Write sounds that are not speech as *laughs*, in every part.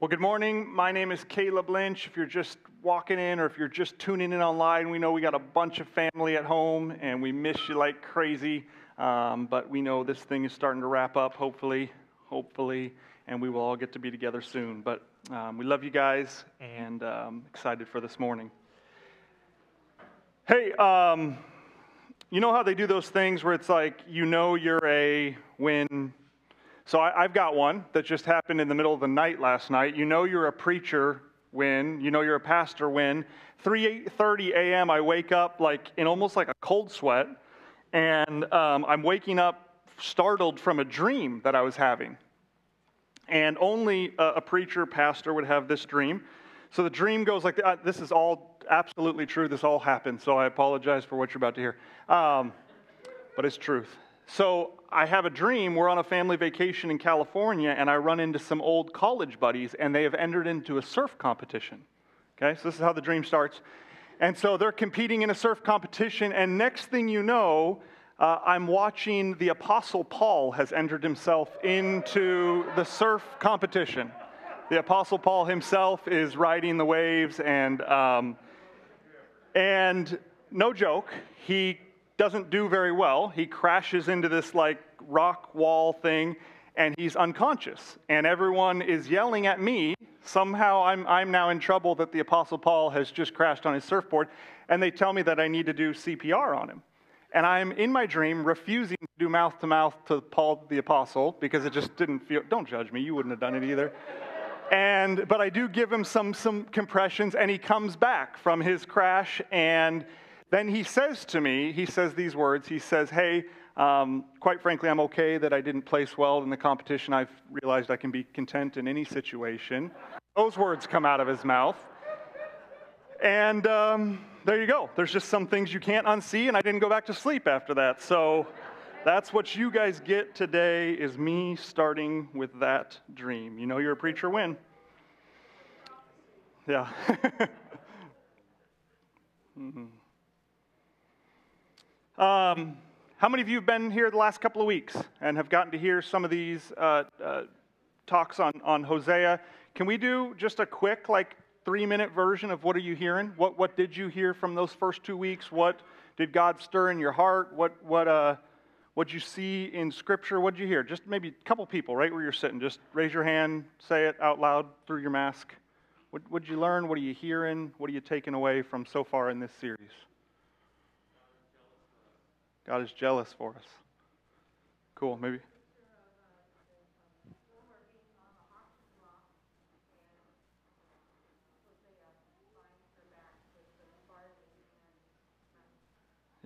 Well, good morning. My name is Caleb Lynch. If you're just walking in or if you're just tuning in online, we know we got a bunch of family at home and we miss you like crazy. Um, but we know this thing is starting to wrap up, hopefully, hopefully, and we will all get to be together soon. But um, we love you guys and um, excited for this morning. Hey, um, you know how they do those things where it's like you know you're a when so I, have got one that just happened in the middle of the night last night. You know you're a preacher when, you know you're a pastor when. 3.30 a.m. I wake up like in almost like a cold sweat, and um, I'm waking up startled from a dream that I was having. And only a, a preacher, pastor would have this dream. So the dream goes like uh, this is all absolutely true. This all happened. So I apologize for what you're about to hear. Um, but it's truth. So I have a dream. We're on a family vacation in California, and I run into some old college buddies, and they have entered into a surf competition. Okay, so this is how the dream starts. And so they're competing in a surf competition, and next thing you know, uh, I'm watching the Apostle Paul has entered himself into the surf competition. The Apostle Paul himself is riding the waves, and um, and no joke, he doesn't do very well. He crashes into this like rock wall thing and he's unconscious. And everyone is yelling at me. Somehow I'm, I'm now in trouble that the Apostle Paul has just crashed on his surfboard. And they tell me that I need to do CPR on him. And I'm in my dream refusing to do mouth to mouth to Paul the Apostle because it just didn't feel, don't judge me, you wouldn't have done it either. And, but I do give him some, some compressions and he comes back from his crash and then he says to me, he says these words. He says, Hey, um, quite frankly, I'm okay that I didn't place well in the competition. I've realized I can be content in any situation. Those words come out of his mouth. And um, there you go. There's just some things you can't unsee, and I didn't go back to sleep after that. So that's what you guys get today is me starting with that dream. You know you're a preacher when? Yeah. *laughs* mm-hmm. Um, how many of you have been here the last couple of weeks and have gotten to hear some of these uh, uh, talks on, on Hosea? Can we do just a quick, like, three minute version of what are you hearing? What, what did you hear from those first two weeks? What did God stir in your heart? What, what, uh, what you see in Scripture? What did you hear? Just maybe a couple people right where you're sitting. Just raise your hand, say it out loud through your mask. What did you learn? What are you hearing? What are you taking away from so far in this series? God is jealous for us. Cool, maybe.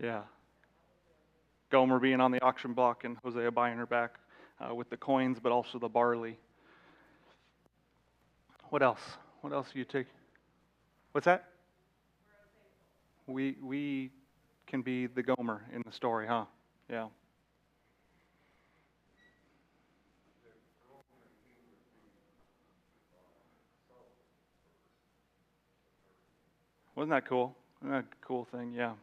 Yeah. Gomer being on the auction block and Hosea buying her back uh, with the coins, but also the barley. What else? What else do you take? What's that? We, we can be the Gomer in the story, huh? Yeah. Wasn't that cool? Wasn't that a cool thing? Yeah.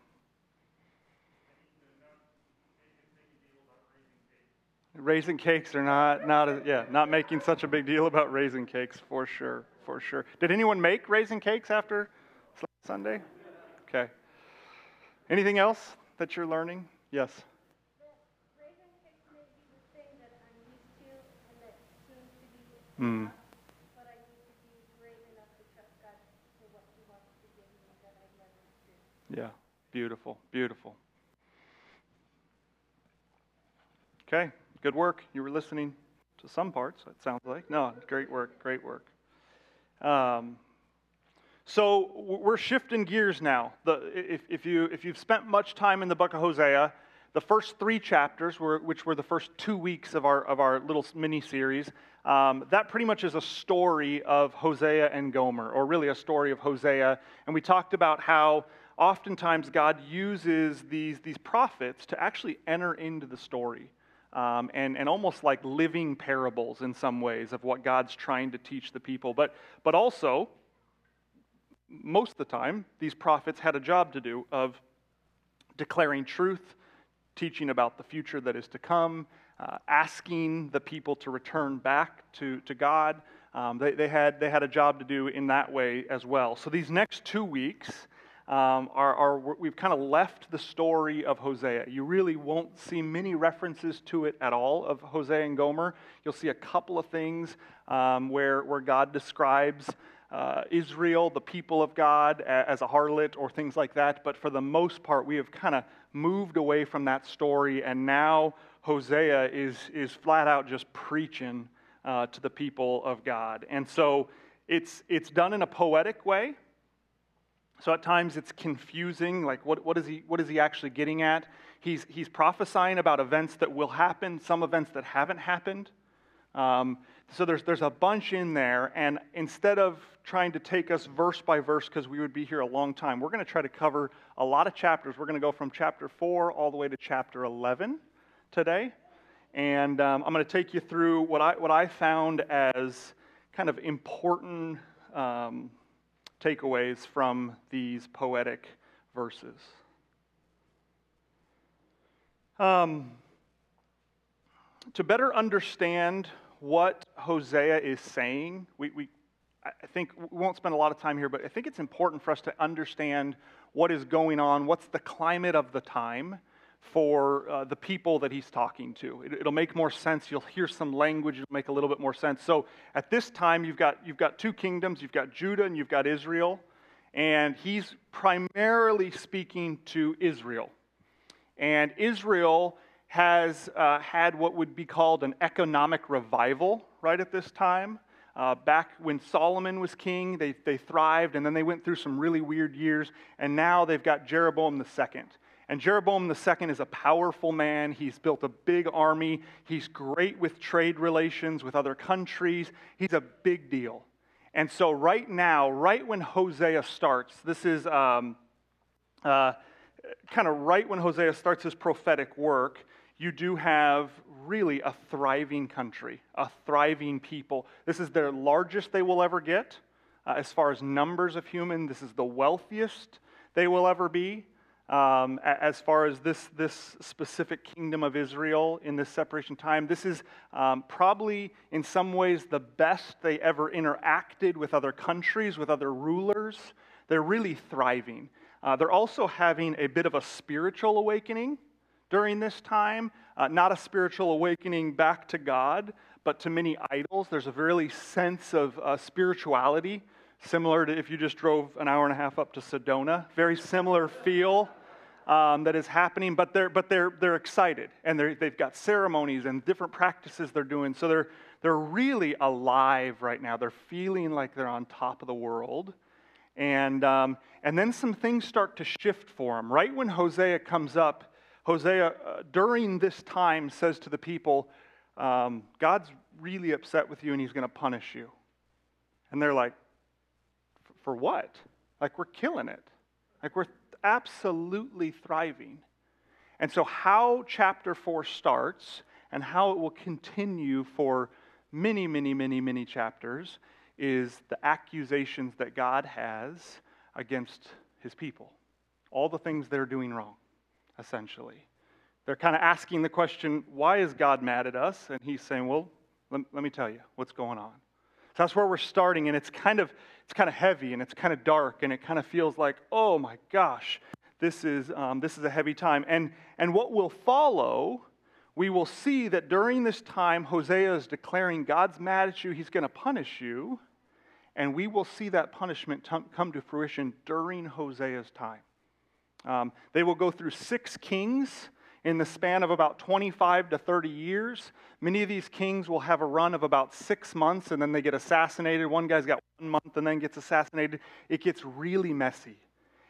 Raising cakes are not not a, yeah not making such a big deal about raising cakes for sure for sure. Did anyone make raising cakes after Sunday? Okay. Anything else that you're learning? Yes. Hmm. Yeah, beautiful, beautiful. Okay, good work. You were listening to some parts, it sounds like. No, great work, great work. Um, so we're shifting gears now. The, if, if, you, if you've spent much time in the book of Hosea, the first three chapters, were, which were the first two weeks of our, of our little mini series, um, that pretty much is a story of Hosea and Gomer, or really a story of Hosea. And we talked about how oftentimes God uses these, these prophets to actually enter into the story. Um, and, and almost like living parables in some ways of what God's trying to teach the people. But, but also, most of the time, these prophets had a job to do of declaring truth, teaching about the future that is to come, uh, asking the people to return back to, to God, Um, they, they, had, they had a job to do in that way as well. So these next two weeks um, are, are, we've kind of left the story of Hosea. You really won't see many references to it at all of Hosea and Gomer. You'll see a couple of things um, where, where God describes uh, Israel, the people of God, as a harlot or things like that. But for the most part, we have kind of moved away from that story, and now Hosea is, is flat out just preaching uh, to the people of God. And so it's, it's done in a poetic way. So at times it's confusing, like what, what, is, he, what is he actually getting at? He's, he's prophesying about events that will happen, some events that haven't happened. Um, so there's, there's a bunch in there, and instead of trying to take us verse by verse, because we would be here a long time, we're going to try to cover a lot of chapters. We're going to go from chapter 4 all the way to chapter 11 today. And um, I'm going to take you through what I, what I found as kind of important um, takeaways from these poetic verses. Um, to better understand what Hosea is saying, we, we, I think we won't spend a lot of time here, but I think it's important for us to understand what is going on, what's the climate of the time for uh, the people that he's talking to. It, will make more sense. You'll hear some language, it'll make a little bit more sense. So at this time, you've got, you've got two kingdoms you've got Judah and you've got Israel. And he's primarily speaking to Israel. And Israel has uh, had what would be called an economic revival right at this time. Uh, back when Solomon was king, they, they thrived, and then they went through some really weird years, and now they've got Jeroboam II. And Jeroboam II is a powerful man. He's built a big army. He's great with trade relations with other countries. He's a big deal. And so, right now, right when Hosea starts, this is um, uh, kind of right when Hosea starts his prophetic work, you do have really a thriving country, a thriving people. This is their largest they will ever get. Uh, as far as numbers of human, this is the wealthiest they will ever be um, as far as this, this specific kingdom of Israel in this separation time. This is um, probably, in some ways, the best they ever interacted with other countries, with other rulers. They're really thriving. Uh, they're also having a bit of a spiritual awakening during this time. Uh, not a spiritual awakening back to God, but to many idols. There's a really sense of uh, spirituality similar to if you just drove an hour and a half up to Sedona. Very similar feel um, that is happening, but they're, but they're, they're excited and they they've got ceremonies and different practices they're doing. So they're, they're really alive right now. They're feeling like they're on top of the world. And, um, and then some things start to shift for them. Right when Hosea comes up, Hosea, uh, during this time, says to the people, um, God's really upset with you and he's going to punish you. And they're like, for what? Like, we're killing it. Like, we're absolutely thriving. And so, how chapter 4 starts and how it will continue for many, many, many, many chapters is the accusations that God has against his people. All the things they're doing wrong, essentially. They're kind of asking the question, why is God mad at us? And he's saying, well, let, let me tell you what's going on. So that's where we're starting, and it's kind of it's kind of heavy and it's kind of dark, and it kind of feels like, oh my gosh, this is um, this is a heavy time. And and what will follow, we will see that during this time, Hosea is declaring God's mad at you; He's going to punish you, and we will see that punishment t- come to fruition during Hosea's time. Um, they will go through six kings in the span of about 25 to 30 years. Many of these kings will have a run of about six months and then they get assassinated. One guy's got one month and then gets assassinated. It gets really messy.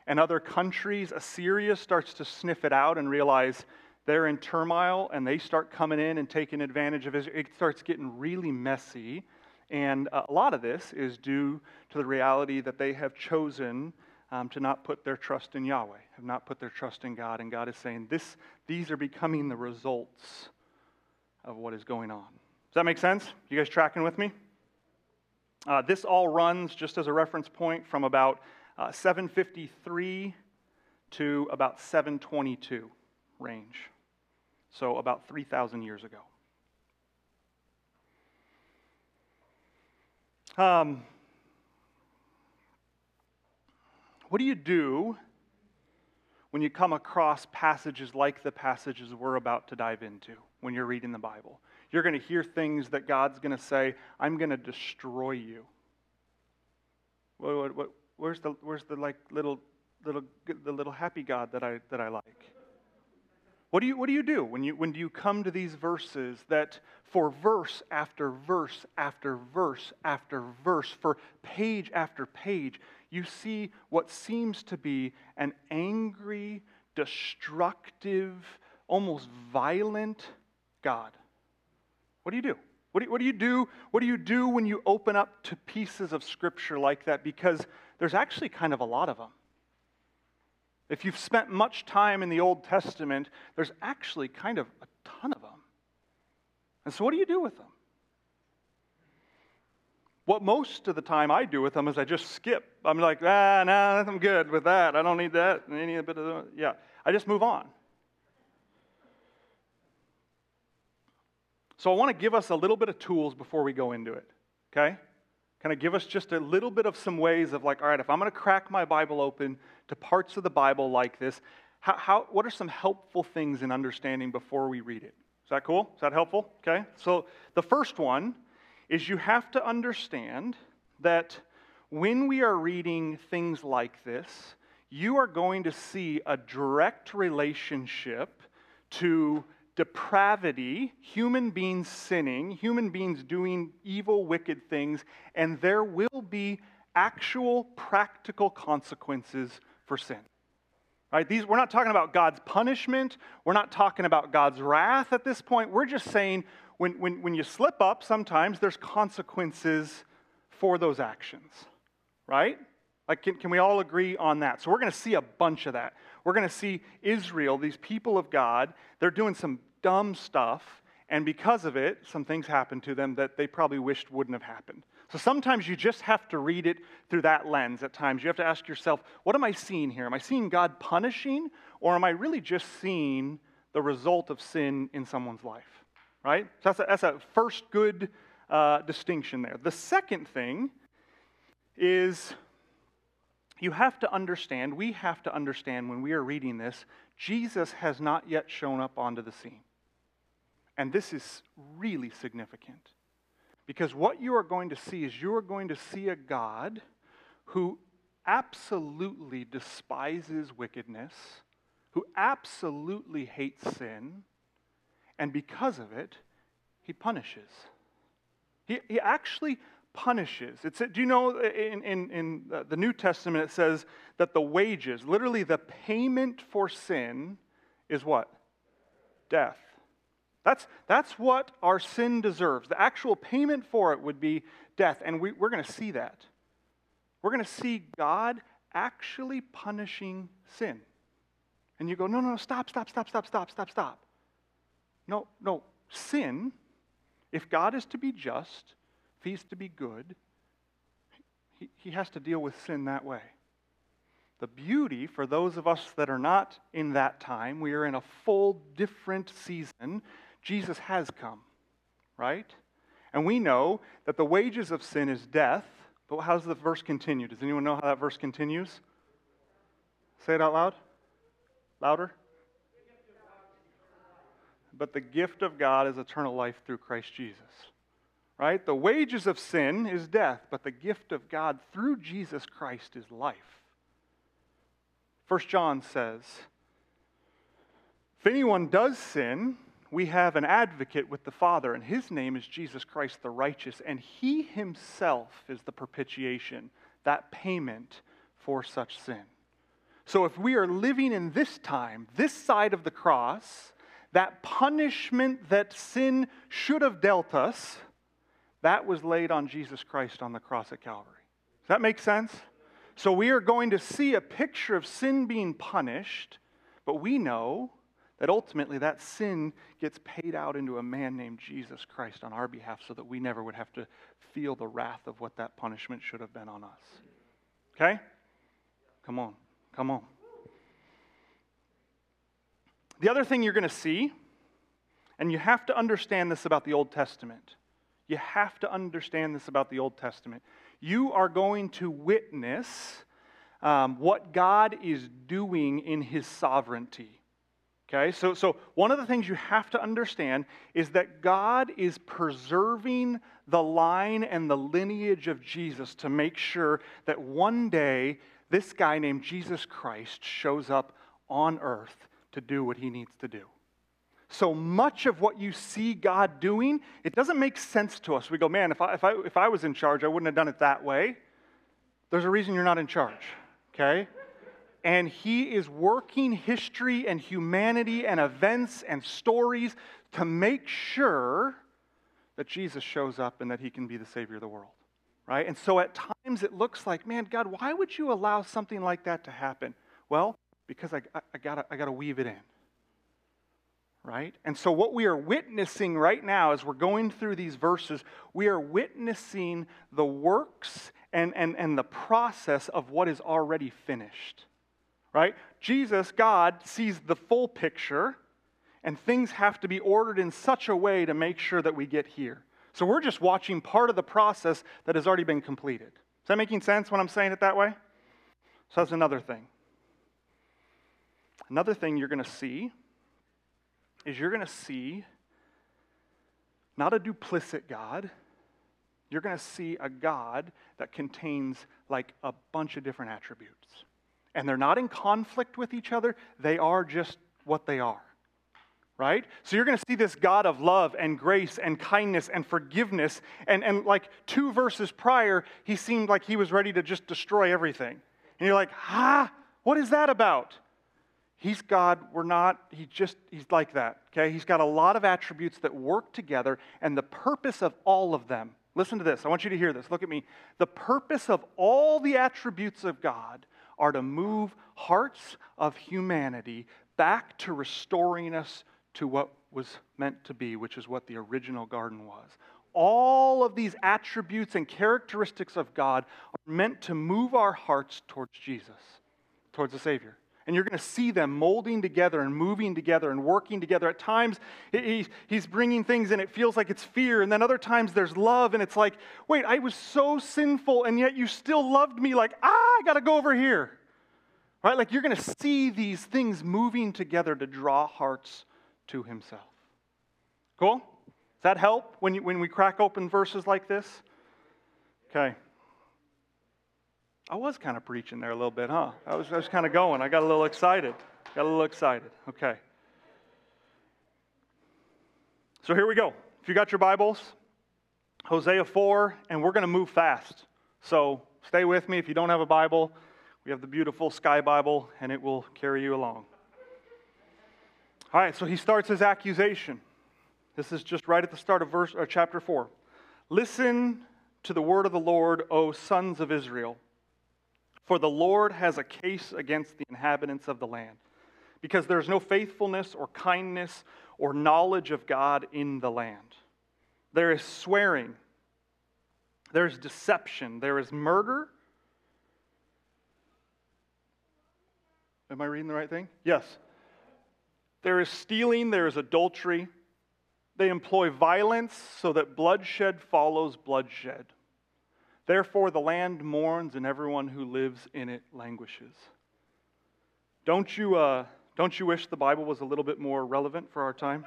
And other countries, Assyria starts to sniff it out and realize they're in turmoil and they start coming in and taking advantage of it. It starts getting really messy. And a lot of this is due to the reality that they have chosen um, to not put their trust in Yahweh, have not put their trust in God. And God is saying, this, these are becoming the results of what is going on. Does that make sense? You guys tracking with me? Uh, this all runs, just as a reference point, from about uh, 753 to about 722 range. So about 3,000 years ago. Um, what do you do when you come across passages like the passages we're about to dive into when you're reading the Bible? You're going to hear things that God's going to say, I'm going to destroy you. What, what, what, where's the, where's the like little, little, the little happy God that I, that I like? What do you, what do, you do when you, when you come to these verses that for verse after verse after verse after verse, for page after page, you see what seems to be an angry, destructive, almost violent God? What do you do? What do you, what do you do? What do you do when you open up to pieces of scripture like that? Because there's actually kind of a lot of them. If you've spent much time in the Old Testament, there's actually kind of a ton of them. And so, what do you do with them? What most of the time I do with them is I just skip. I'm like, ah, nah, I'm good with that. I don't need that. Any bit of yeah. I just move on. So I want to give us a little bit of tools before we go into it. Okay? kind of give us just a little bit of some ways of like, all right, if I'm going to crack my Bible open to parts of the Bible like this, how, how, what are some helpful things in understanding before we read it? Is that cool? Is that helpful? Okay. So the first one is you have to understand that when we are reading things like this, you are going to see a direct relationship to depravity, human beings sinning, human beings doing evil, wicked things, and there will be actual practical consequences for sin. Right? These, we're not talking about God's punishment. We're not talking about God's wrath at this point. We're just saying when, when, when you slip up, sometimes there's consequences for those actions. Right? Like, can, can we all agree on that? So, we're going to see a bunch of that. We're going to see Israel, these people of God, they're doing some dumb stuff, and because of it, some things happen to them that they probably wished wouldn't have happened. So sometimes you just have to read it through that lens at times. You have to ask yourself, what am I seeing here? Am I seeing God punishing, or am I really just seeing the result of sin in someone's life? Right? So that's a, that's a first good uh, distinction there. The second thing is you have to understand, we have to understand when we are reading this, Jesus has not yet shown up onto the scene. And this is really significant. Because what you are going to see is you are going to see a God who absolutely despises wickedness, who absolutely hates sin, and because of it, he punishes. He, he actually punishes. It's, do you know in, in, in the New Testament it says that the wages, literally the payment for sin, is what? Death. That's, that's what our sin deserves. The actual payment for it would be death. And we, we're going to see that. We're going to see God actually punishing sin. And you go, no, no, stop, stop, stop, stop, stop, stop, stop. No, no. Sin, if God is to be just, if he's to be good, he, he has to deal with sin that way. The beauty for those of us that are not in that time, we are in a full different season. Jesus has come, right? And we know that the wages of sin is death. But how does the verse continue? Does anyone know how that verse continues? Say it out loud. Louder. But the gift of God is eternal life through Christ Jesus right? The wages of sin is death, but the gift of God through Jesus Christ is life. First John says, If anyone does sin, we have an advocate with the Father, and his name is Jesus Christ the righteous, and he himself is the propitiation, that payment for such sin. So if we are living in this time, this side of the cross, that punishment that sin should have dealt us, that was laid on Jesus Christ on the cross at Calvary. Does that make sense? So we are going to see a picture of sin being punished, but we know that ultimately that sin gets paid out into a man named Jesus Christ on our behalf so that we never would have to feel the wrath of what that punishment should have been on us. Okay? Come on. Come on. The other thing you're going to see, and you have to understand this about the Old Testament You have to understand this about the Old Testament. You are going to witness um, what God is doing in his sovereignty. Okay, so, so one of the things you have to understand is that God is preserving the line and the lineage of Jesus to make sure that one day this guy named Jesus Christ shows up on earth to do what he needs to do. So much of what you see God doing, it doesn't make sense to us. We go, man, if I, if I, if I was in charge, I wouldn't have done it that way. There's a reason you're not in charge, okay? and he is working history and humanity and events and stories to make sure that Jesus shows up and that he can be the Savior of the world. Right? And so at times it looks like, man, God, why would you allow something like that to happen? Well, because I, I, I gotta, I gotta weave it in. Right? And so, what we are witnessing right now as we're going through these verses, we are witnessing the works and, and, and the process of what is already finished right? Jesus, God, sees the full picture, and things have to be ordered in such a way to make sure that we get here. So we're just watching part of the process that has already been completed. Is that making sense when I'm saying it that way? So that's another thing. Another thing you're going to see is you're going to see not a duplicit God, you're going to see a God that contains like a bunch of different attributes and they're not in conflict with each other, they are just what they are. Right? So you're going to see this God of love and grace and kindness and forgiveness. And, and like two verses prior, he seemed like he was ready to just destroy everything. And you're like, ah, what is that about? He's God. We're not. He just, he's like that. Okay? He's got a lot of attributes that work together. And the purpose of all of them, listen to this. I want you to hear this. Look at me. The purpose of all the attributes of God are to move hearts of humanity back to restoring us to what was meant to be, which is what the original garden was. All of these attributes and characteristics of God are meant to move our hearts towards Jesus, towards the Savior. And you're going to see them molding together and moving together and working together. At times, he's bringing things and it feels like it's fear. And then other times, there's love and it's like, wait, I was so sinful and yet you still loved me. Like, ah, I got to go over here. Right? Like you're going to see these things moving together to draw hearts to himself. Cool? Does that help when, you, when we crack open verses like this? Okay. I was kind of preaching there a little bit, huh? I was, I was kind of going. I got a little excited. Got a little excited. Okay. So here we go. If you got your Bibles, Hosea 4, and we're going to move fast. So stay with me. If you don't have a Bible, we have the beautiful Sky Bible, and it will carry you along. All right, so he starts his accusation. This is just right at the start of verse, or chapter 4. Listen to the word of the Lord, O sons of Israel. For the Lord has a case against the inhabitants of the land, because there is no faithfulness or kindness or knowledge of God in the land. There is swearing, there is deception, there is murder. Am I reading the right thing? Yes. There is stealing, there is adultery. They employ violence so that bloodshed follows bloodshed. Therefore, the land mourns and everyone who lives in it languishes. Don't you, uh, don't you wish the Bible was a little bit more relevant for our time?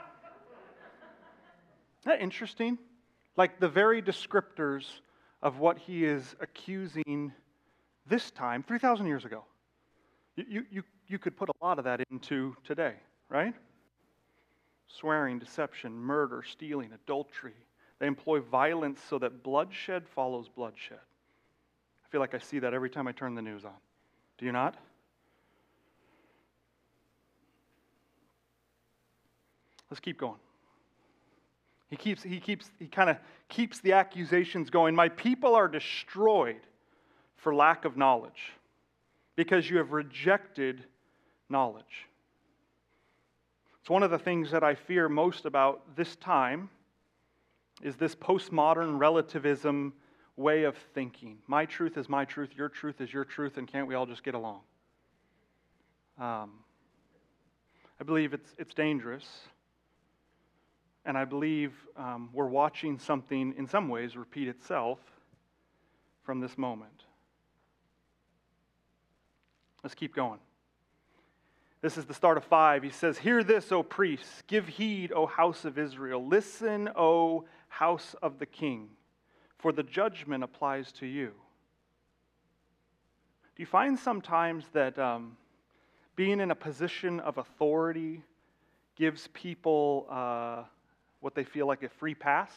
Isn't that interesting? Like the very descriptors of what he is accusing this time, 3,000 years ago. You, you, you could put a lot of that into today, right? Swearing, deception, murder, stealing, adultery, they employ violence so that bloodshed follows bloodshed. I feel like I see that every time I turn the news on. Do you not? Let's keep going. He keeps, he keeps, he kind of keeps the accusations going. My people are destroyed for lack of knowledge because you have rejected knowledge. It's one of the things that I fear most about this time is this postmodern relativism way of thinking. My truth is my truth, your truth is your truth, and can't we all just get along? Um, I believe it's, it's dangerous. And I believe um, we're watching something, in some ways, repeat itself from this moment. Let's keep going. This is the start of five. He says, Hear this, O priests. Give heed, O house of Israel. Listen, O house of the king, for the judgment applies to you. Do you find sometimes that um, being in a position of authority gives people uh, what they feel like a free pass?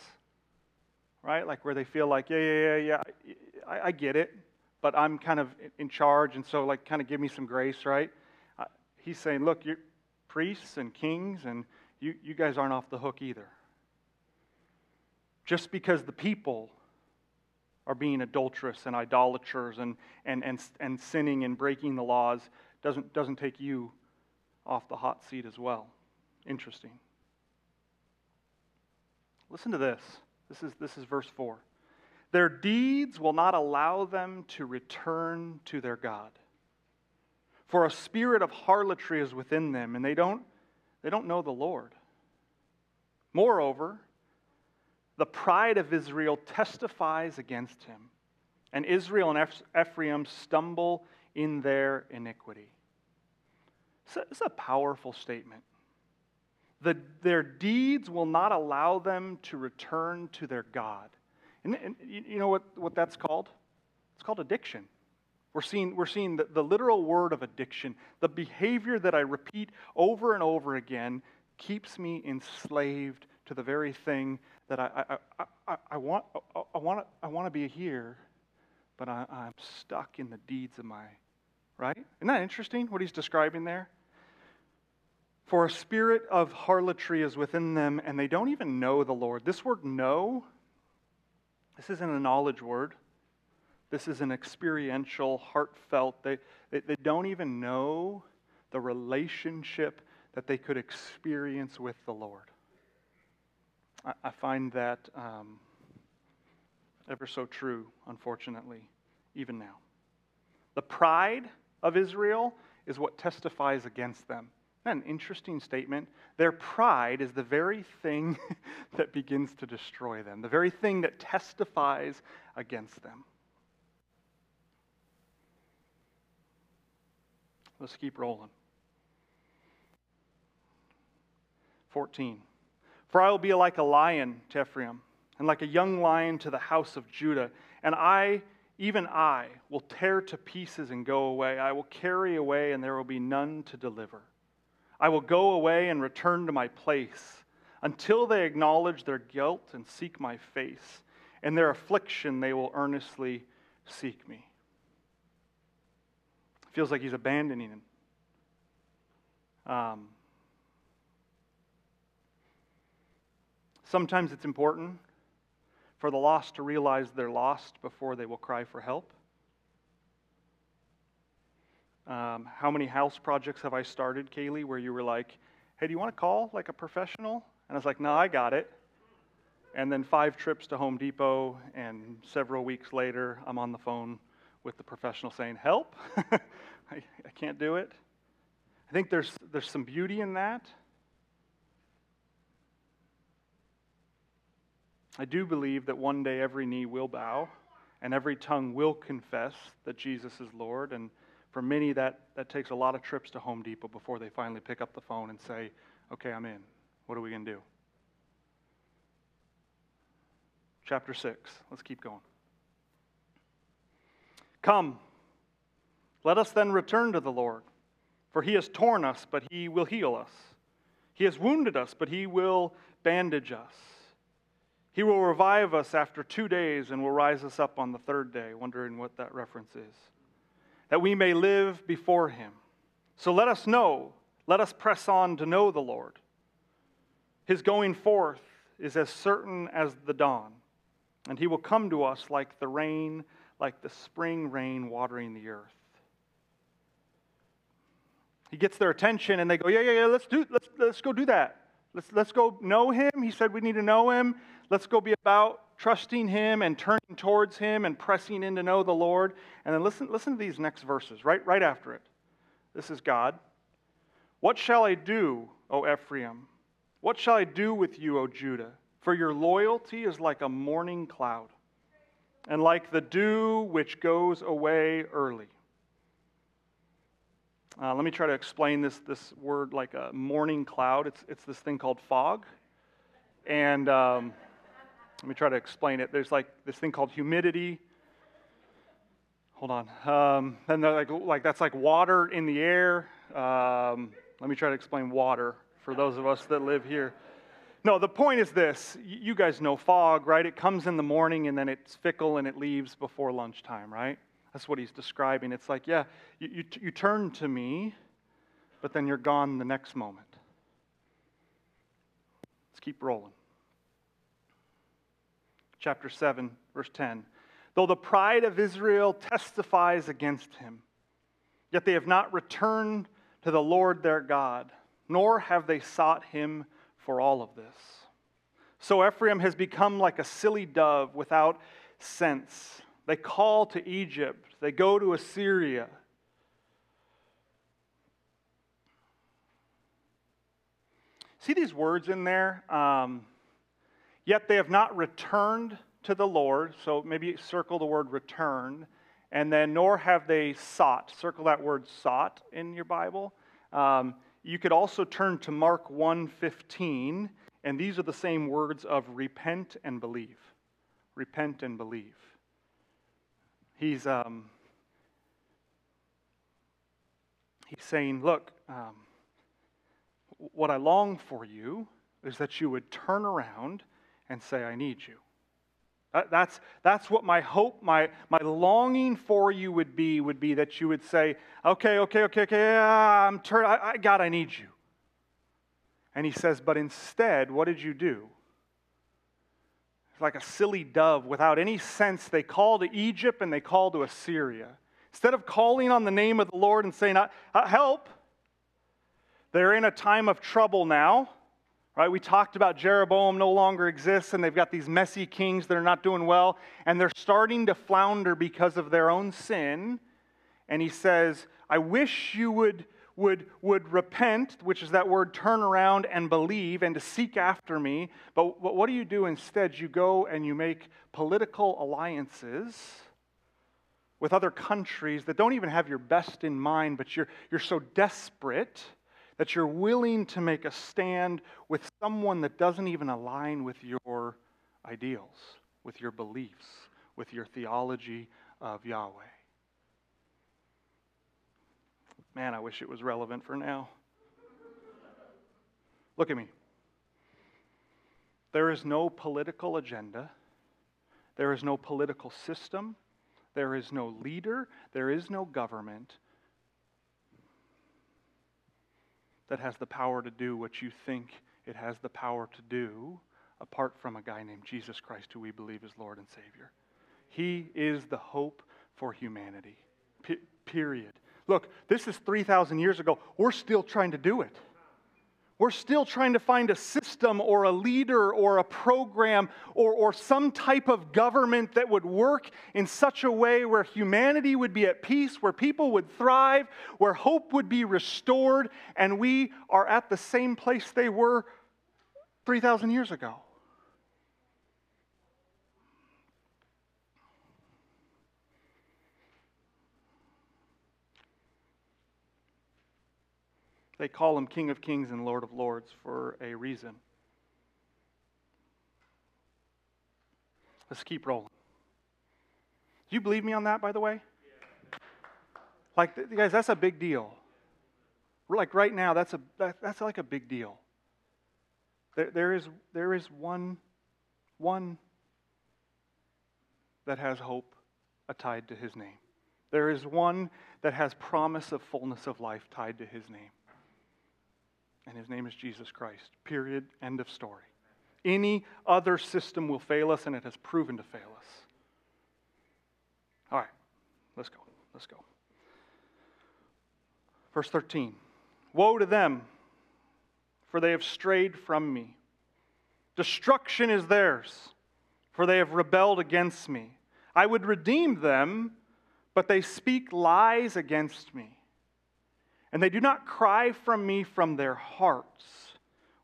Right? Like where they feel like, yeah, yeah, yeah, yeah, I, I get it, but I'm kind of in charge, and so, like, kind of give me some grace, right? he's saying, look, you're priests and kings, and you, you guys aren't off the hook either. Just because the people are being adulterous and idolaters and, and, and, and sinning and breaking the laws doesn't, doesn't take you off the hot seat as well. Interesting. Listen to this. This is, this is verse 4. Their deeds will not allow them to return to their God. For a spirit of harlotry is within them, and they don't, they don't know the Lord. Moreover, the pride of Israel testifies against him, and Israel and Ephraim stumble in their iniquity. It's a, powerful statement. The, their deeds will not allow them to return to their God. And, and you know what, what that's called? It's called addiction. We're seeing, we're seeing the, the literal word of addiction. The behavior that I repeat over and over again keeps me enslaved to the very thing that I, I, I, I, want, I, want, I want to be here, but I, I'm stuck in the deeds of my, right? Isn't that interesting what he's describing there? For a spirit of harlotry is within them, and they don't even know the Lord. This word know, this isn't a knowledge word. This is an experiential, heartfelt. They, they, they don't even know the relationship that they could experience with the Lord. I, I find that um, ever so true, unfortunately, even now. The pride of Israel is what testifies against them. Isn't an interesting statement? Their pride is the very thing *laughs* that begins to destroy them, the very thing that testifies against them. Let's keep rolling. 14. For I will be like a lion to Ephraim, and like a young lion to the house of Judah. And I, even I, will tear to pieces and go away. I will carry away, and there will be none to deliver. I will go away and return to my place until they acknowledge their guilt and seek my face. In their affliction, they will earnestly seek me. Feels like he's abandoning him. Um, sometimes it's important for the lost to realize they're lost before they will cry for help. Um, how many house projects have I started, Kaylee, where you were like, hey, do you want to call like a professional? And I was like, no, I got it. And then five trips to Home Depot, and several weeks later, I'm on the phone with the professional saying, help. *laughs* I, I can't do it. I think there's, there's some beauty in that. I do believe that one day every knee will bow and every tongue will confess that Jesus is Lord. And for many, that, that takes a lot of trips to Home Depot before they finally pick up the phone and say, okay, I'm in. What are we going to do? Chapter 6. Let's keep going. Come, let us then return to the Lord, for he has torn us, but he will heal us. He has wounded us, but he will bandage us. He will revive us after two days and will rise us up on the third day, wondering what that reference is. That we may live before him. So let us know, let us press on to know the Lord. His going forth is as certain as the dawn, and he will come to us like the rain, like the spring rain watering the earth. He gets their attention and they go, Yeah, yeah, yeah, let's, do, let's, let's go do that. Let's, let's go know him. He said we need to know him. Let's go be about trusting him and turning towards him and pressing in to know the Lord. And then listen, listen to these next verses, right, right after it. This is God. What shall I do, O Ephraim? What shall I do with you, O Judah? For your loyalty is like a morning cloud, and like the dew which goes away early. Uh, let me try to explain this, this word like a morning cloud. It's, it's this thing called fog. And um, let me try to explain it. There's like this thing called humidity. Hold on. Um, and like, like that's like water in the air. Um, let me try to explain water for those of us that live here. No, the point is this. You guys know fog, right? It comes in the morning and then it's fickle and it leaves before lunchtime, right? That's what he's describing. It's like, yeah, you, you, you turn to me, but then you're gone the next moment. Let's keep rolling. Chapter 7, verse 10. Though the pride of Israel testifies against him, yet they have not returned to the Lord their God nor have they sought him for all of this. So Ephraim has become like a silly dove without sense. They call to Egypt, they go to Assyria. See these words in there? Um, Yet they have not returned to the Lord. So maybe circle the word return. And then, nor have they sought. Circle that word sought in your Bible. Um, you could also turn to Mark 1:15, and these are the same words of repent and believe. Repent and believe. He's um, he's saying, look, um, what I long for you is that you would turn around and say, I need you. That's, that's what my hope, my, my longing for you would be, would be that you would say, okay, okay, okay, okay, I'm turn, I, I, God, I need you. And he says, but instead, what did you do? Like a silly dove without any sense. They call to Egypt and they call to Assyria. Instead of calling on the name of the Lord and saying, help, they're in a time of trouble now. Right? We talked about Jeroboam no longer exists, and they've got these messy kings that are not doing well, and they're starting to flounder because of their own sin. And he says, I wish you would, would, would repent, which is that word turn around and believe, and to seek after me. But, what do you do instead? You go and you make political alliances with other countries that don't even have your best in mind, but you're, you're so desperate that you're willing to make a stand with someone that doesn't even align with your ideals, with your beliefs, with your theology of Yahweh. Man, I wish it was relevant for now. Look at me. There is no political agenda. There is no political system. There is no leader. There is no government that has the power to do what you think it has the power to do apart from a guy named Jesus Christ, who we believe is Lord and Savior. He is the hope for humanity. P- period. Look, this is 3,000 years ago. We're still trying to do it. We're still trying to find a system or a leader or a program or, or some type of government that would work in such a way where humanity would be at peace, where people would thrive, where hope would be restored, and we are at the same place they were 3,000 years ago. They call him King of Kings and Lord of Lords for a reason. Let's keep rolling. Do you believe me on that, by the way? Like, guys, that's a big deal. Like right now, that's a that, that's like a big deal. There, there is there is one one that has hope tied to his name. There is one that has promise of fullness of life tied to his name and his name is Jesus Christ. Period. End of story. Any other system will fail us, and it has proven to fail us. All right, let's go. Let's go. Verse 13 Woe to them, for they have strayed from me. Destruction is theirs, for they have rebelled against me. I would redeem them, but they speak lies against me. And they do not cry from me from their hearts.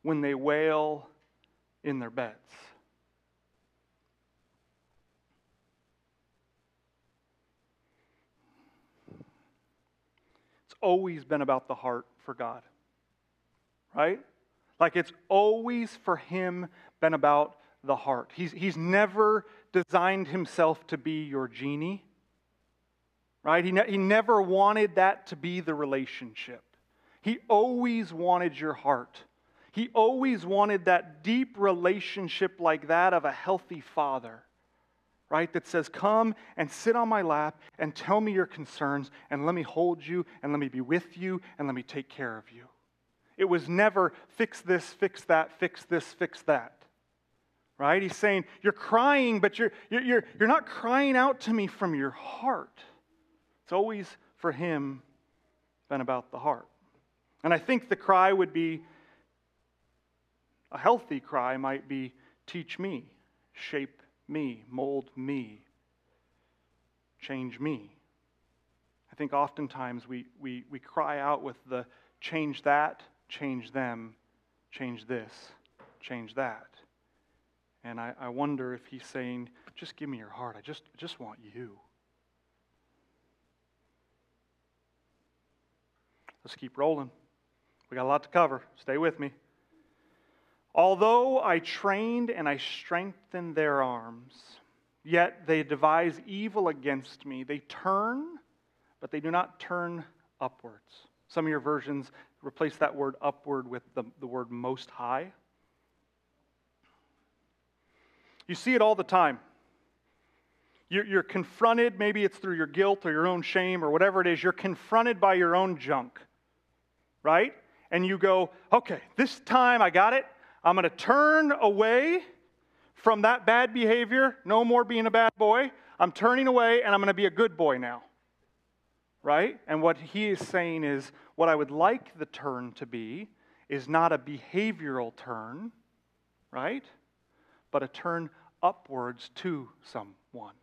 when they wail in their beds. It's always been about the heart for God, right? Like it's always for Him been about the heart. He's, he's never designed Himself to be your genie, right? He, ne- he never wanted that to be the relationship. He always wanted your heart. He always wanted that deep relationship like that of a healthy father, right? That says, Come and sit on my lap and tell me your concerns, and let me hold you, and let me be with you, and let me take care of you. It was never fix this, fix that, fix this, fix that. Right? He's saying, You're crying, but you're, you're, you're not crying out to me from your heart. It's always for him been about the heart. And I think the cry would be a healthy cry might be teach me, shape me, mold me, change me. I think oftentimes we, we, we cry out with the change that, change them, change this, change that. And I, I wonder if he's saying, just give me your heart. I just, just want you. Let's keep rolling. We got a lot to cover. Stay with me. Although I trained and I strengthened their arms, yet they devise evil against me. They turn, but they do not turn upwards. Some of your versions replace that word upward with the, the word most high. You see it all the time. You're, you're confronted, maybe it's through your guilt or your own shame or whatever it is, you're confronted by your own junk, right? and you go, okay, this time I got it. I'm going to turn away from that bad behavior. No more being a bad boy. I'm turning away and I'm going to be a good boy now. Right? And what he is saying is what I would like the turn to be is not a behavioral turn, right? But a turn upwards to someone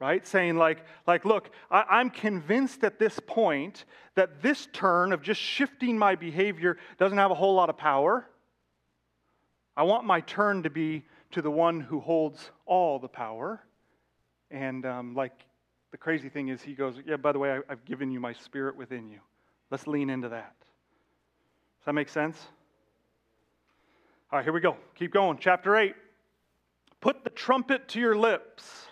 right? Saying, like, like look, I, am convinced at this point that this turn of just shifting my behavior doesn't have a whole lot of power. I want my turn to be to the one who holds all the power. And um, like, the crazy thing is, he goes, Yeah, by the way, I, I've given you my spirit within you. Let's lean into that. Does that make sense? All right, here we go. Keep going. Chapter 8. Put the trumpet to your lips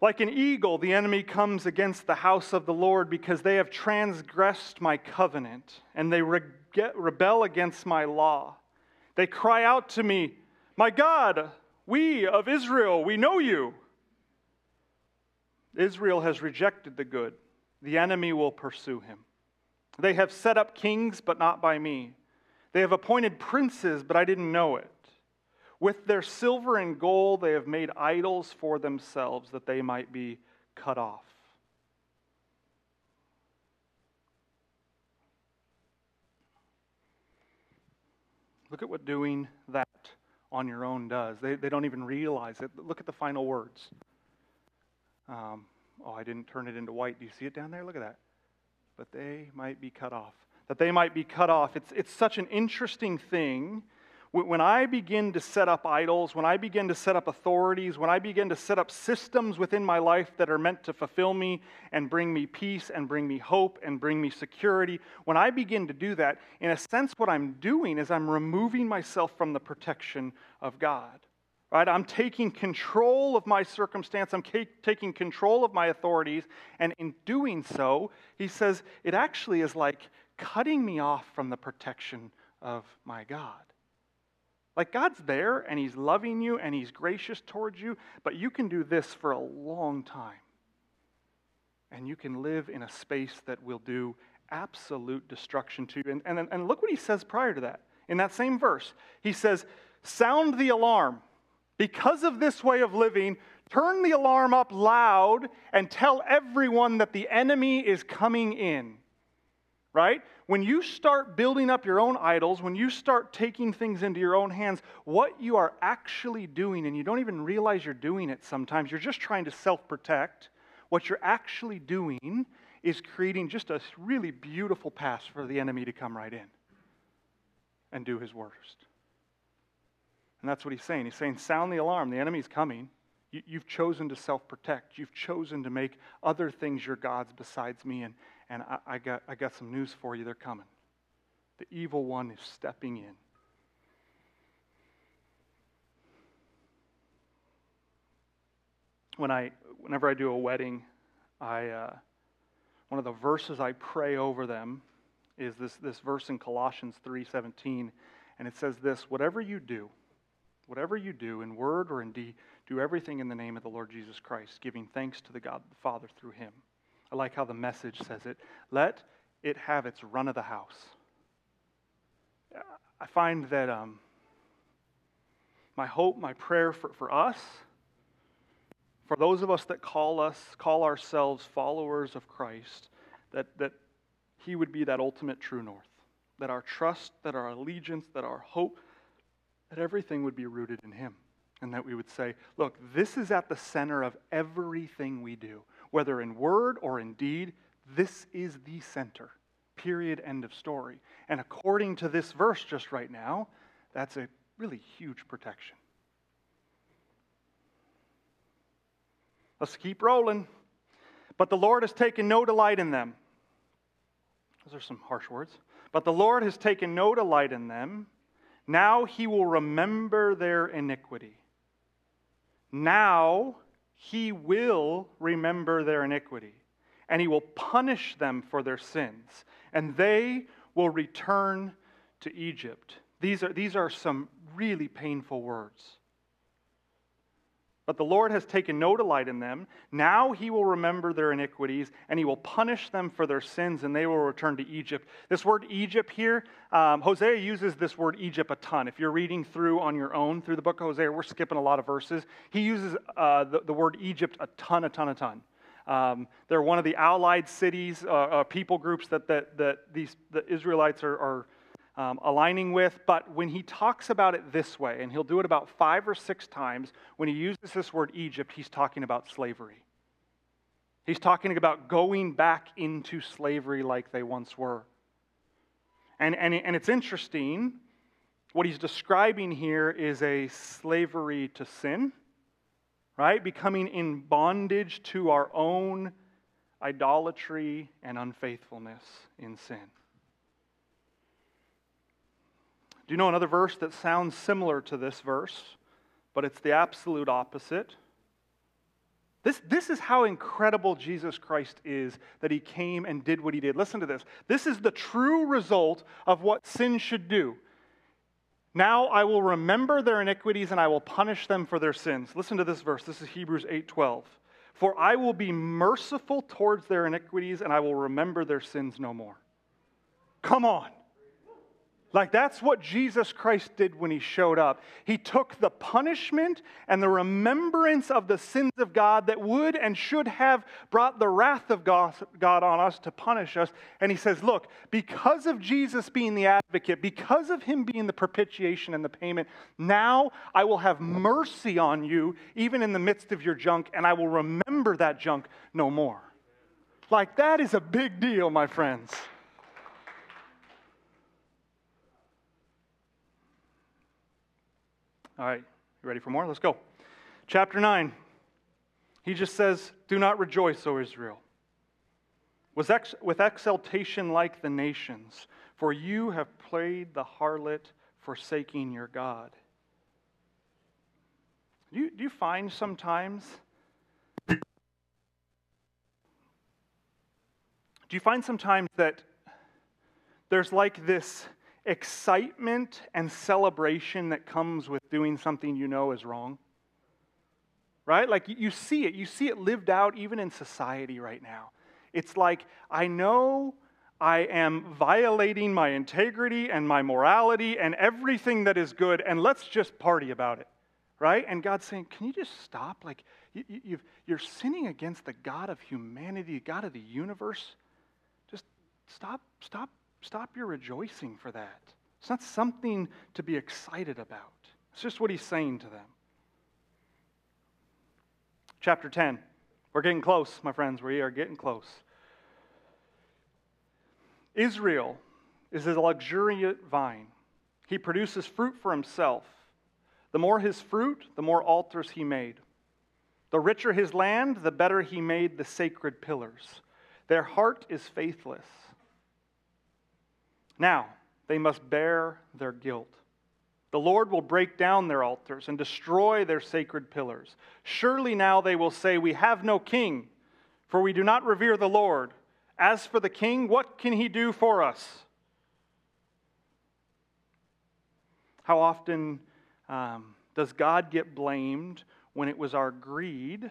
like an eagle, the enemy comes against the house of the Lord because they have transgressed my covenant and they re- rebel against my law. They cry out to me, My God, we of Israel, we know you. Israel has rejected the good. The enemy will pursue him. They have set up kings, but not by me. They have appointed princes, but I didn't know it. With their silver and gold, they have made idols for themselves that they might be cut off. Look at what doing that on your own does. They, they don't even realize it. Look at the final words. Um, oh, I didn't turn it into white. Do you see it down there? Look at that. But they might be cut off. That they might be cut off. It's, it's such an interesting thing when I begin to set up idols, when I begin to set up authorities, when I begin to set up systems within my life that are meant to fulfill me and bring me peace and bring me hope and bring me security, when I begin to do that, in a sense, what I'm doing is I'm removing myself from the protection of God. Right? I'm taking control of my circumstance, I'm taking control of my authorities, and in doing so, he says, it actually is like cutting me off from the protection of my God. Like God's there and He's loving you and He's gracious towards you, but you can do this for a long time. And you can live in a space that will do absolute destruction to you. And, and, and look what He says prior to that. In that same verse, He says, Sound the alarm. Because of this way of living, turn the alarm up loud and tell everyone that the enemy is coming in. Right? When you start building up your own idols, when you start taking things into your own hands, what you are actually doing, and you don't even realize you're doing it sometimes, you're just trying to self protect. What you're actually doing is creating just a really beautiful pass for the enemy to come right in. and do his worst. And that's what he's saying. He's saying, sound the alarm. The enemy's coming. You, have chosen to self protect. You've chosen to make other things your gods besides me. And, and I, I, got, I got some news for you. They're coming. The evil one is stepping in. When I, whenever I do a wedding, I, uh, one of the verses I pray over them is this, this verse in Colossians 3:17, and it says this: "Whatever you do, whatever you do in word or in deed, do everything in the name of the Lord Jesus Christ, giving thanks to the God the Father through Him." I like how the message says it. Let it have its run of the house. I find that um, my hope, my prayer for, for us, for those of us that call us, call ourselves followers of Christ, that, that He would be that ultimate true north. That our trust, that our allegiance, that our hope, that everything would be rooted in Him. And that we would say, look, this is at the center of everything we do, whether in word or in deed, this is the center. Period. End of story. And according to this verse just right now, that's a really huge protection. Let's keep rolling. But the Lord has taken no delight in them. Those are some harsh words. But the Lord has taken no delight in them. Now he will remember their iniquity. Now he will remember their iniquity, and he will punish them for their sins, and they will return to Egypt. These are, these are some really painful words. But the Lord has taken no delight in them. Now he will remember their iniquities, and he will punish them for their sins, and they will return to Egypt. This word Egypt here, um, Hosea uses this word Egypt a ton. If you're reading through on your own through the book of Hosea, we're skipping a lot of verses. He uses uh, the, the, word Egypt a ton, a ton, a ton. Um, they're one of the allied cities, uh, uh, people groups that, that, that these, the Israelites are, are um, aligning with, but when he talks about it this way, and he'll do it about five or six times, when he uses this word Egypt, he's talking about slavery. He's talking about going back into slavery like they once were. And, and, and it's interesting, what he's describing here is a slavery to sin, right? Becoming in bondage to our own idolatry and unfaithfulness in sin. Do you know another verse that sounds similar to this verse, but it's the absolute opposite? This, this is how incredible Jesus Christ is that he came and did what he did. Listen to this. This is the true result of what sin should do. Now I will remember their iniquities and I will punish them for their sins. Listen to this verse. This is Hebrews 8:12. For I will be merciful towards their iniquities and I will remember their sins no more. Come on. Like, that's what Jesus Christ did when he showed up. He took the punishment and the remembrance of the sins of God that would and should have brought the wrath of God on us to punish us. And he says, Look, because of Jesus being the advocate, because of him being the propitiation and the payment, now I will have mercy on you, even in the midst of your junk, and I will remember that junk no more. Like, that is a big deal, my friends. All right, you ready for more? Let's go. Chapter 9. He just says, Do not rejoice, O Israel, with, ex- with exultation like the nations, for you have played the harlot, forsaking your God. Do you, do you find sometimes do you find sometimes that there's like this excitement and celebration that comes with doing something you know is wrong. Right? Like you see it. You see it lived out even in society right now. It's like, I know I am violating my integrity and my morality and everything that is good, and let's just party about it. Right? And God's saying, Can you just stop? Like, you, you're sinning against the God of humanity, God of the universe. Just stop, stop Stop your rejoicing for that. It's not something to be excited about. It's just what he's saying to them. Chapter 10. We're getting close, my friends. We are getting close. Israel is a luxuriant vine, He produces fruit for himself. The more his fruit, the more altars he made. The richer his land, the better he made the sacred pillars. Their heart is faithless. Now they must bear their guilt. The Lord will break down their altars and destroy their sacred pillars. Surely now they will say, We have no king, for we do not revere the Lord. As for the king, what can he do for us? How often um, does God get blamed when it was our greed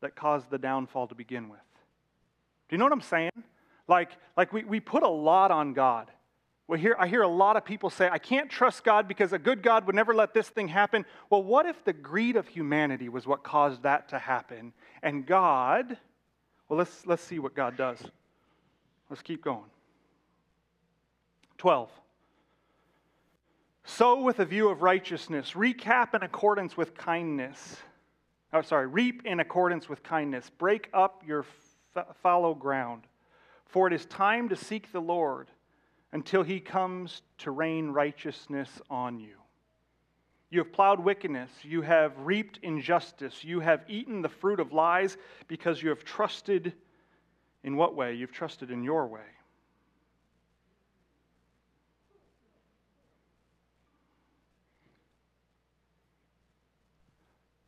that caused the downfall to begin with? Do you know what I'm saying? Like, like we, we put a lot on God. We hear, I hear a lot of people say, I can't trust God because a good God would never let this thing happen. Well, what if the greed of humanity was what caused that to happen? And God, well, let's, let's see what God does. Let's keep going. 12. Sow with a view of righteousness, recap in accordance with kindness. Oh, sorry, reap in accordance with kindness. Break up your f- fallow ground. For it is time to seek the Lord until he comes to rain righteousness on you. You have plowed wickedness, you have reaped injustice, you have eaten the fruit of lies because you have trusted in what way? You've trusted in your way.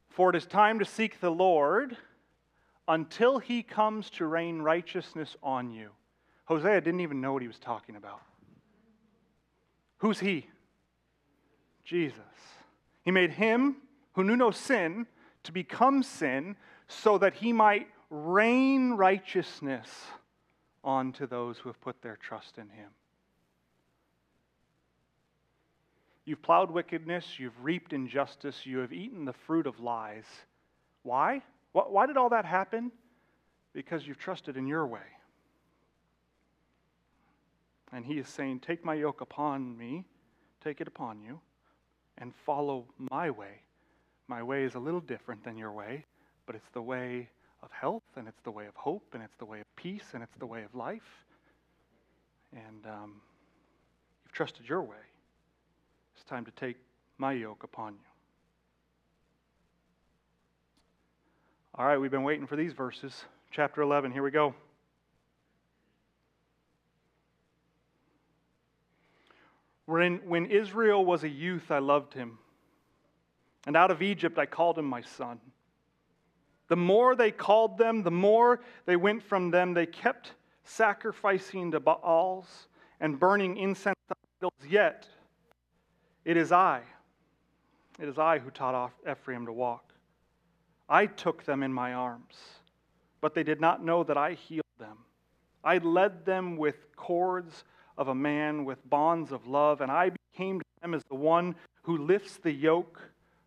For it is time to seek the Lord until he comes to rain righteousness on you. Hosea didn't even know what he was talking about. Who's he? Jesus. He made him who knew no sin to become sin so that he might rain righteousness onto those who have put their trust in him. You've plowed wickedness, you've reaped injustice, you have eaten the fruit of lies. Why? Why did all that happen? Because you've trusted in your way. And he is saying, Take my yoke upon me, take it upon you, and follow my way. My way is a little different than your way, but it's the way of health, and it's the way of hope, and it's the way of peace, and it's the way of life. And um, you've trusted your way. It's time to take my yoke upon you. All right, we've been waiting for these verses. Chapter 11, here we go. When, when Israel was a youth, I loved him. And out of Egypt, I called him my son. The more they called them, the more they went from them. They kept sacrificing to Baals and burning incense to idols. Yet, it is I, it is I who taught Ephraim to walk. I took them in my arms, but they did not know that I healed them. I led them with cords of a man, with bonds of love, and I became to them as the one who lifts the yoke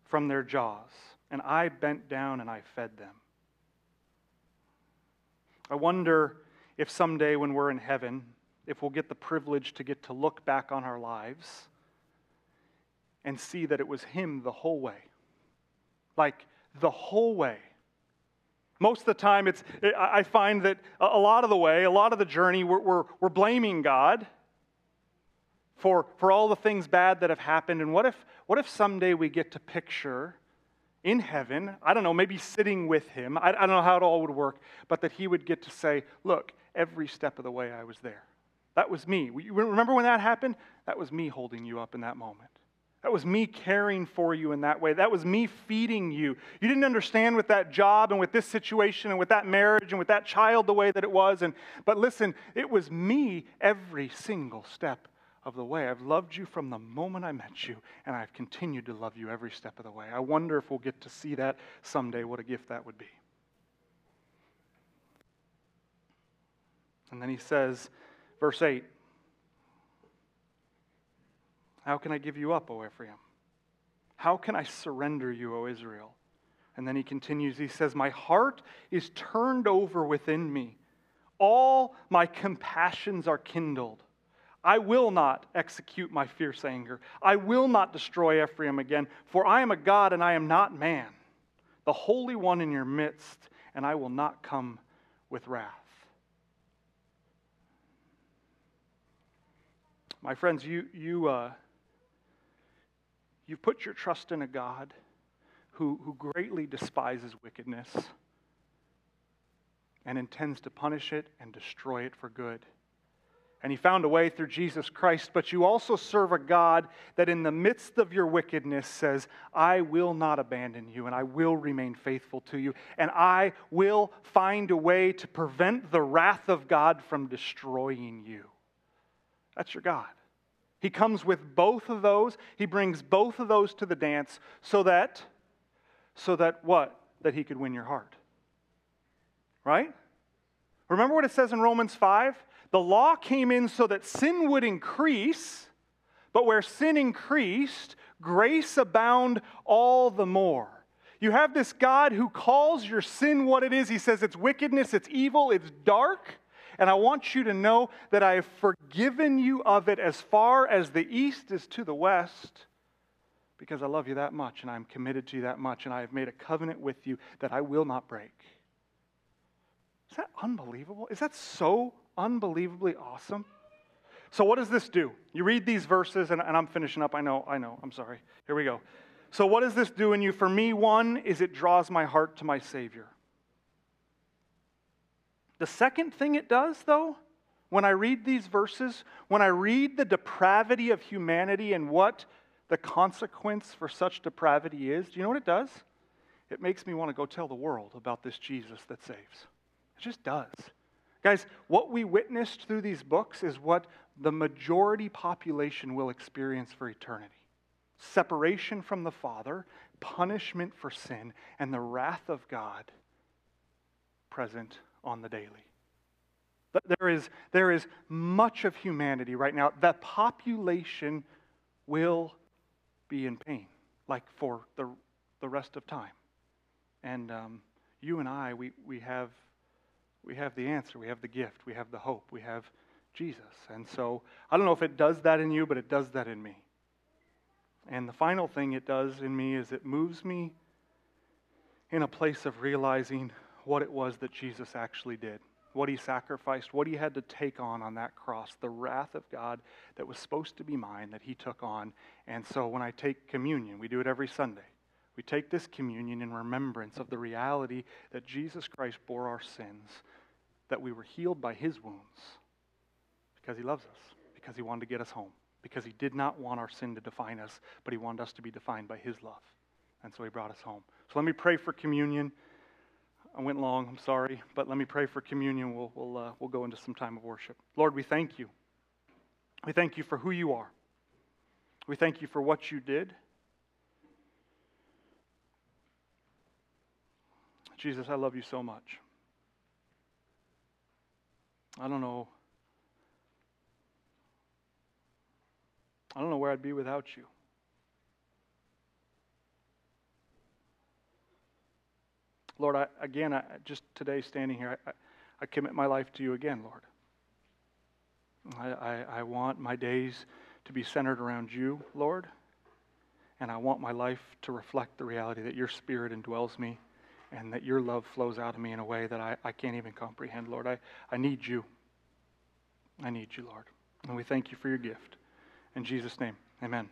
from their jaws. And I bent down and I fed them. I wonder if someday when we're in heaven, if we'll get the privilege to get to look back on our lives and see that it was Him the whole way. Like, the whole way. Most of the time, it's, I find that a lot of the way, a lot of the journey, we're, we're, we're blaming God for, for all the things bad that have happened. And what if, what if someday we get to picture in heaven, I don't know, maybe sitting with him, I, I don't know how it all would work, but that he would get to say, Look, every step of the way I was there. That was me. Remember when that happened? That was me holding you up in that moment. That was me caring for you in that way. That was me feeding you. You didn't understand with that job and with this situation and with that marriage and with that child the way that it was. And, but listen, it was me every single step of the way. I've loved you from the moment I met you, and I've continued to love you every step of the way. I wonder if we'll get to see that someday, what a gift that would be. And then he says, verse 8, how can I give you up, O Ephraim? How can I surrender you, O Israel? And then he continues, he says, My heart is turned over within me. All my compassions are kindled. I will not execute my fierce anger. I will not destroy Ephraim again, for I am a God and I am not man, the Holy One in your midst, and I will not come with wrath. My friends, you, you, uh, you've put your trust in a God who, who greatly despises wickedness and intends to punish it and destroy it for good and he found a way through Jesus Christ. But you also serve a God that in the midst of your wickedness says, I will not abandon you, and I will remain faithful to you, and I will find a way to prevent the wrath of God from destroying you. That's your God. He comes with both of those. He brings both of those to the dance so that, so that what? That he could win your heart. Right? Remember what it says in Romans 5? The law came in so that sin would increase, but where sin increased, grace abound all the more. You have this God who calls your sin what it is. He says it's wickedness, it's evil, it's dark. And I want you to know that I have forgiven you of it as far as the east is to the west because I love you that much and I'm committed to you that much and I have made a covenant with you that I will not break. Is that unbelievable? Is that so unbelievably awesome? So, what does this do? You read these verses, and, and I'm finishing up. I know, I know, I'm sorry. Here we go. So, what does this do in you? For me, one is it draws my heart to my Savior. The second thing it does, though, when I read these verses, when I read the depravity of humanity and what the consequence for such depravity is, do you know what it does? It makes me want to go tell the world about this Jesus that saves. It just does. Guys, what we witnessed through these books is what the majority population will experience for eternity separation from the Father, punishment for sin, and the wrath of God present on the daily. There is, there is much of humanity right now. The population will be in pain, like for the, the rest of time. And um, you and I, we, we have we have the answer, we have the gift, we have the hope, we have Jesus. And so I don't know if it does that in you, but it does that in me. And the final thing it does in me is it moves me in a place of realizing what it was that Jesus actually did, what he sacrificed, what he had to take on on that cross, the wrath of God that was supposed to be mine that he took on. And so when I take communion, we do it every Sunday. We take this communion in remembrance of the reality that Jesus Christ bore our sins that we were healed by his wounds because he loves us, because he wanted to get us home, because he did not want our sin to define us, but he wanted us to be defined by his love. And so he brought us home. So let me pray for communion. I went long, I'm sorry, but let me pray for communion. We'll, we'll, uh, we'll go into some time of worship. Lord, we thank you. We thank you for who you are. We thank you for what you did. Jesus, I love you so much. I don't know. I don't know where I'd be without you. Lord, I, again, I, just today standing here, I, I commit my life to you again, Lord. I, I, want my days to be centered around you, Lord, and I want my life to reflect the reality that your spirit indwells me and that your love flows out of me in a way that I, I can't even comprehend, Lord. I, I need you. I need you, Lord. And we thank you for your gift. In Jesus' name, amen.